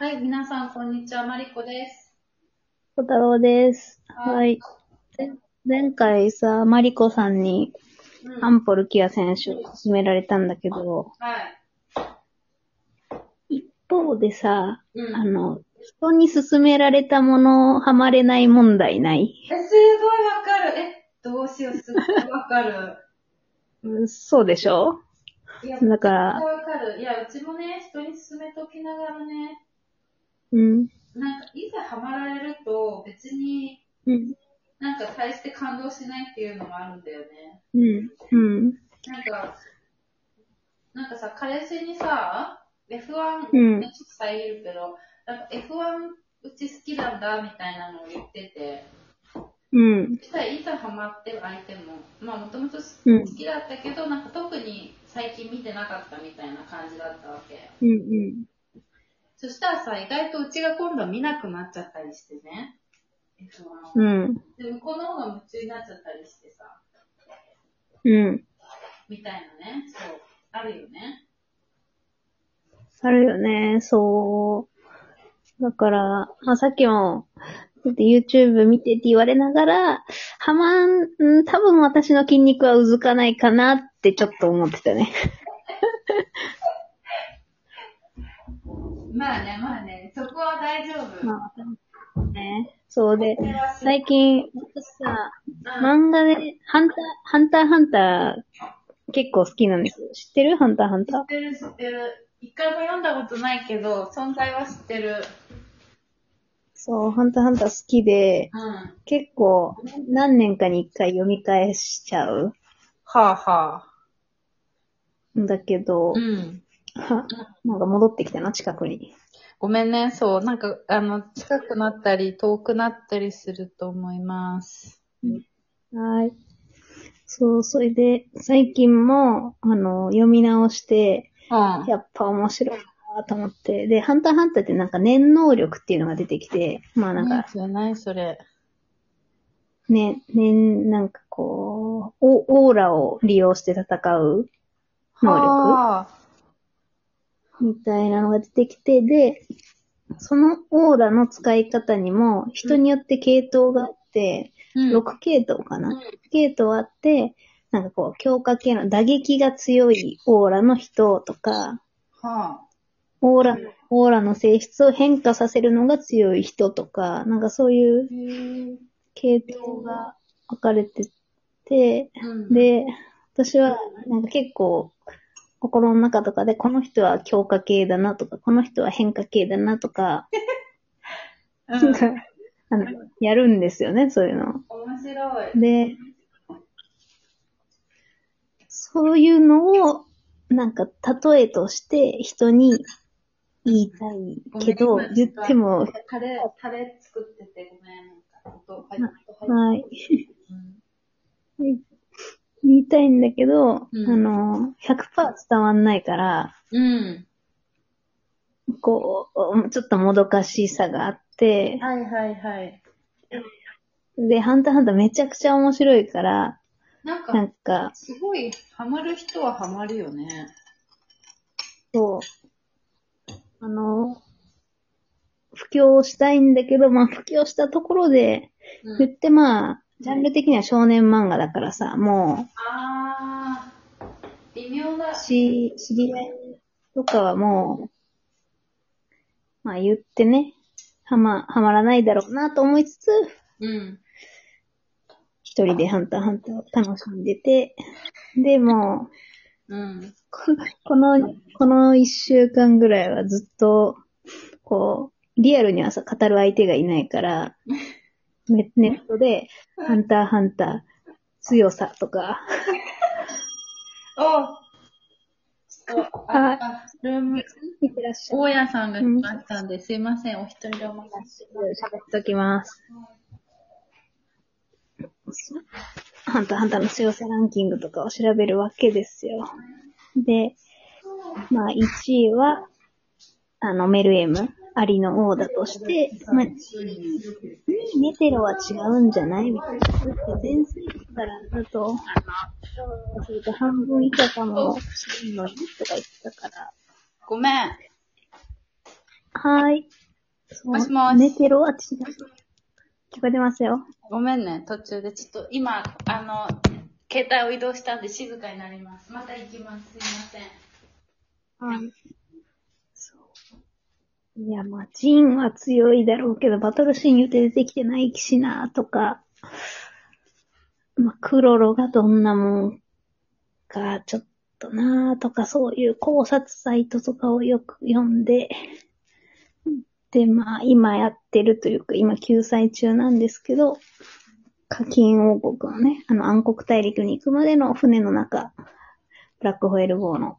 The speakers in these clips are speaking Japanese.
はい、皆さん、こんにちは。マリコです。小太郎です。ははい。で前回さ、マリコさんにうんアンポルキア選手を勧められたんだけど、はい。一方でさ、うんあの、人に勧められたものハマれない問題ない？え、すごいわかる。え、どうしよう、すごいわかる。うんそうでしょ？いや、だからわかる。いや、うちもね、人に勧めときながらね、うん。なんか、いざハマられると、別にうん。なんか大して感動しないっていうのもあるんだよね。うん。うん。なんか、なんかさ、彼氏にさ、F1、うんねちょっと遮るけど、なんか F1 うち好きなんだみたいなのを言ってて、うん。そしたらいざハマってる相手も、まあもともと好うんきだったけど、なんか特に最近見てなかったみたいな感じだったわけ。うん。うん。そしたらさ、意外とうちが今度は見なくなっちゃったりしてね。F1 を。うん。で、向こうの方が夢中になっちゃったりしてさ、うん。みたいなね。そう。あるよね。あるよね、そう。だから、まあ、さっきも、ちょっと YouTube 見てって言われながら、はまん、うん多分私の筋肉はうずかないかなってちょっと思ってたね。まあね、まあね、そこは大丈夫。まあ、ね。そうで、最近、私さ、うん漫画で、ハンター、ハンターハンター結構好きなんですよ。知ってる？ハンターハンター？知っ。てる知ってる。一回も読んだことないけど、存在は知ってる。そう、ハンターハンター好きで、うん。結構、何年かに一回読み返しちゃう？はあはあ。んだけど、うん。はなんか戻ってきたな、近くに。ごめんね、そう、なんか、あの、近くなったり、遠くなったりすると思います。はい。そう、それで、最近も、あの、読み直して、うん。やっぱ面白いなと思って。で、ハンターハンターってなんか念能力っていうのが出てきて、まあなんか、じゃない、それ。ね、念、なんかこう、オオーラを利用して戦う能力はあみたいなのが出てきて、で、そのオーラの使い方にも人によって系統があって、うん。6系統かな、系統あって、なんかこう、強化系の打撃が強いオーラの人とか、はオーラ、オーラの性質を変化させるのが強い人とか、なんかそういう系統が分かれてて、うん、で、私はなんか結構、心の中とかで、この人は強化系だなとか、この人は変化系だなとか、うん、なんか、あの、やるんですよね、そういうの。面白い。で、そういうのを、なんか、例えとして人に言いたいけど言っても、タレ、タレ作っててごめん。なんか音入っ音入っはい、うん言いたいんだけど、うんあの、100%伝わんないから、うん。こう、ちょっともどかしさがあって、はいはいはい。で、ハンターハンターめちゃくちゃ面白いから、なんか、なんか、すごい、ハマる人はハマるよね。そう、あの、布教したいんだけど、まあ、布教したところで、うん。言ってまあ、ジャンル的には少年漫画だからさ、もあー、微妙だう、。し、知り合いとかはもう、まあ言ってね、はま、はまらないだろうなと思いつつ、うん。一人でハンターハンターを楽しんでて、でも、うん。ここの、この一週間ぐらいはずっと、こう、リアルにはさ、語る相手がいないから、ネネットで、ハンターハンター、強さとか、おおあ、あ、ルーム、見てらっしゃる。大家さんが来ましたんで、すいません、お一人でお任せし喋っときます。ハンターハンターの強さランキングとかを調べるわけですよ。で、まあ1位は、あの、メルエム、アリの王だとして、まあ、メテロは違うんじゃないみたいな。だって前世紀からだと、そうすると半分以下かもしれんのにとか言ってたから、ごめん。はーい。もしもし寝てる私が。聞こえてますよ。ごめんね、途中で。ちょっと今、あの、携帯を移動したんで静かになります。また行きます。すいません。はい。いや、まあ、ジンは強いだろうけど、バトルシーン言うて出てきてない騎士な、とか、まあ、クロロがどんなもんか、ちょっとな、とか、そういう考察サイトとかをよく読んで、で、まあ、今やってるというか、今救済中なんですけど、課金王国のね、あの暗黒大陸に行くまでの船の中、ブラックホエール号の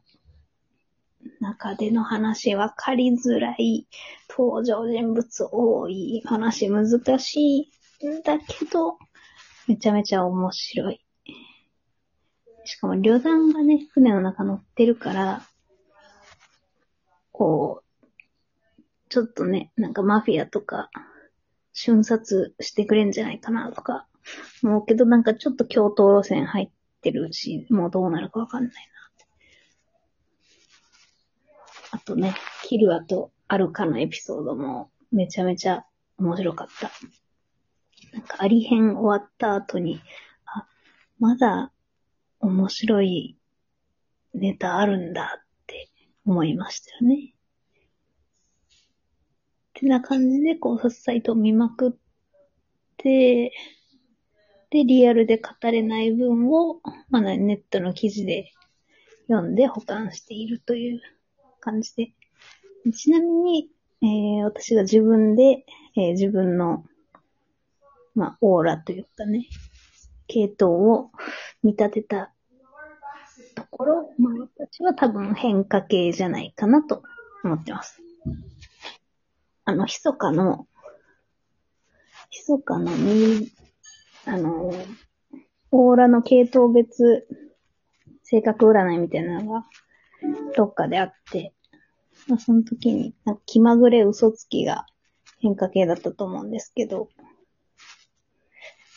中での話分かりづらい、登場人物多い、話難しいんだけど、めちゃめちゃ面白い。しかも旅団がね、船の中乗ってるから、こう、ちょっとね、なんかマフィアとか、瞬殺してくれんじゃないかなとか、思うけどなんかちょっと共闘路線入ってるし、もうどうなるかわかんないな。あとね、キルアとアルカのエピソードもめちゃめちゃ面白かった。なんかアリ編終わった後に、あ、まだ面白いネタあるんだって思いましたよね。ってな感じで考察サイトを見まくって、で、リアルで語れない文を、まあ、ネットの記事で読んで保管しているという感じで。ちなみに、えー私が自分で、えー自分の、まあ、オーラというかね、系統を見立てたところ、まあ、私は多分変化系じゃないかなと思ってます。あの、密かの、密かのに、あの、オーラの系統別性格占いみたいなのがどっかであって、まあ、その時に、な気まぐれ嘘つきが変化系だったと思うんですけど、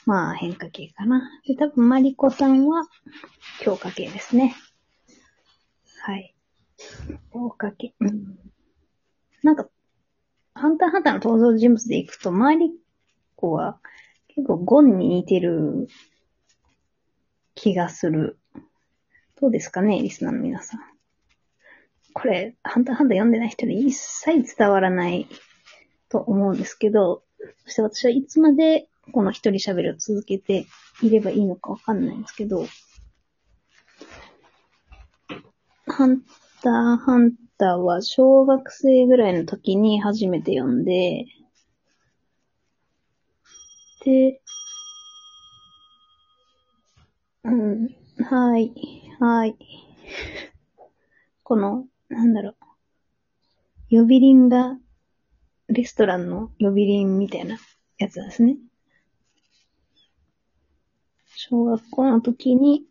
まあ変化系かな。で、多分マリコさんは強化系ですね。はい。強化系。なんか、ハンターハンターの登場人物でいくと、マリコは結構ゴンに似てる気がする。どうですかね、リスナーの皆さん。これ、ハンターハンター読んでない人に一切伝わらないと思うんですけど、そして私はいつまでこの一人喋りを続けていればいいのかわかんないんですけど、ハンターハンターは小学生ぐらいの時に初めて読んで、で、うん、はい、はい。この、なんだろう。呼び鈴が、レストランの呼び鈴みたいなやつなんですね。小学校の時に、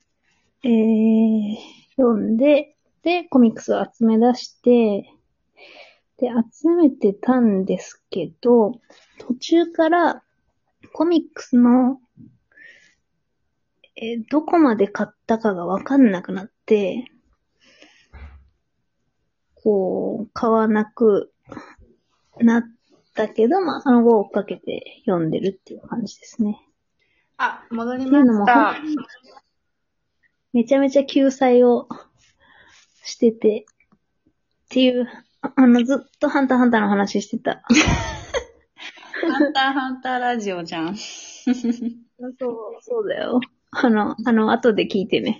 えー、読んで、で、コミックスを集め出して、で、集めてたんですけど、途中からコミックスの、えーどこまで買ったかがわかんなくなって、こう、買わなくなったけど、まあ、その後追っかけて読んでるっていう感じですね。あ、戻りました。めちゃめちゃ救済をしてて、っていう、ああの、ずっとハンターハンターの話してた。ハンターハンターラジオじゃん。そう、そうだよ。あの、あの、後で聞いてね。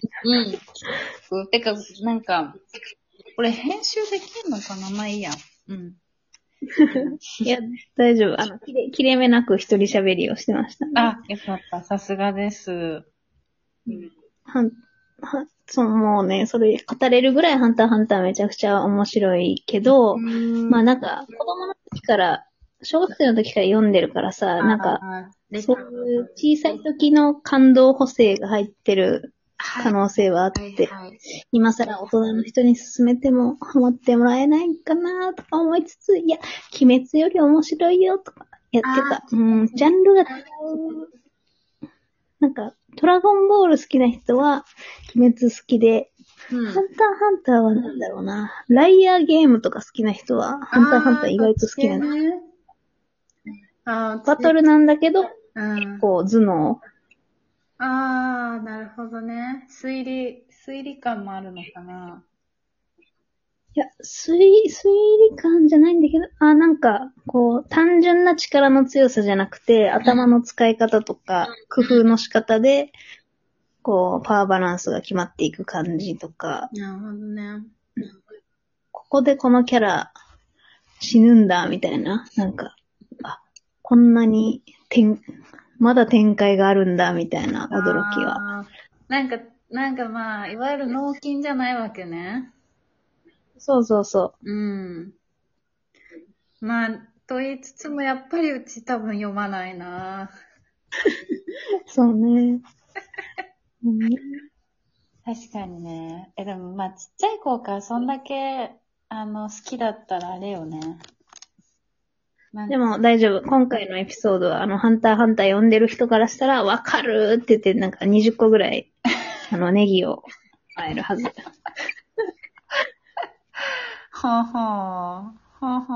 うん。てか、なんか、これ編集できんのかな？まあいいや。うん。いや、大丈夫。あの、きれ、切れ目なく一人喋りをしてました、ね。あ、よかった。さすがです。はん、は、そう、もうね、それ語れるぐらいハンターハンターめちゃくちゃ面白いけど、まあなんか、子供の時から、小学生の時から読んでるからさ、なんか、そういう小さい時の感動補正が入ってる可能性はあって、はいはい今更大人の人に勧めてもハマってもらえないかなとか思いつつ、いや、鬼滅より面白いよとかやってた。うん、ジャンルが違う。なんか、ドラゴンボール好きな人は、鬼滅好きで、うんハンターハンターはなんだろうな。ライアーゲームとか好きな人は、ハンターハンター意外と好きなんだ。ね。あーバトルなんだけど、うん。こう、頭脳。ああ、なるほどね。推理、推理感もあるのかな？いや、推、推理感じゃないんだけど、あ、なんか、こう、単純な力の強さじゃなくて、頭の使い方とか、工夫の仕方で、こう、パワーバランスが決まっていく感じとか、なるほどね。ここでこのキャラ死ぬんだ、みたいな。なんか、あ、こんなに展、まだ展開があるんだ、みたいな驚きは。なんか、なんかまあ、いわゆる脳筋じゃないわけね。そうそうそうん。まあ、と言いつつも、やっぱりうち多分読まないな。う。そうね。うん確かにね。え、でもまあ、ちっちゃい子からそんだけ、あの、好きだったらあれよね。でも大丈夫。今回のエピソードは、あの、ハンターハンター読んでる人からしたら、わかるって言って、なんか20個ぐらい、あの、ネギをあえるはず。ほうほう。ほうほ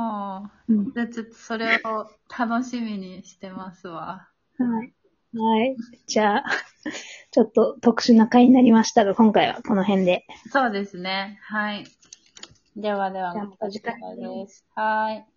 う。うん。じゃあちょっとそれを楽しみにしてますわ。はい。はい。じゃあ、ちょっと特殊な回になりましたが、今回はこの辺で。そうですね。はい。ではでは、また次回です。はい。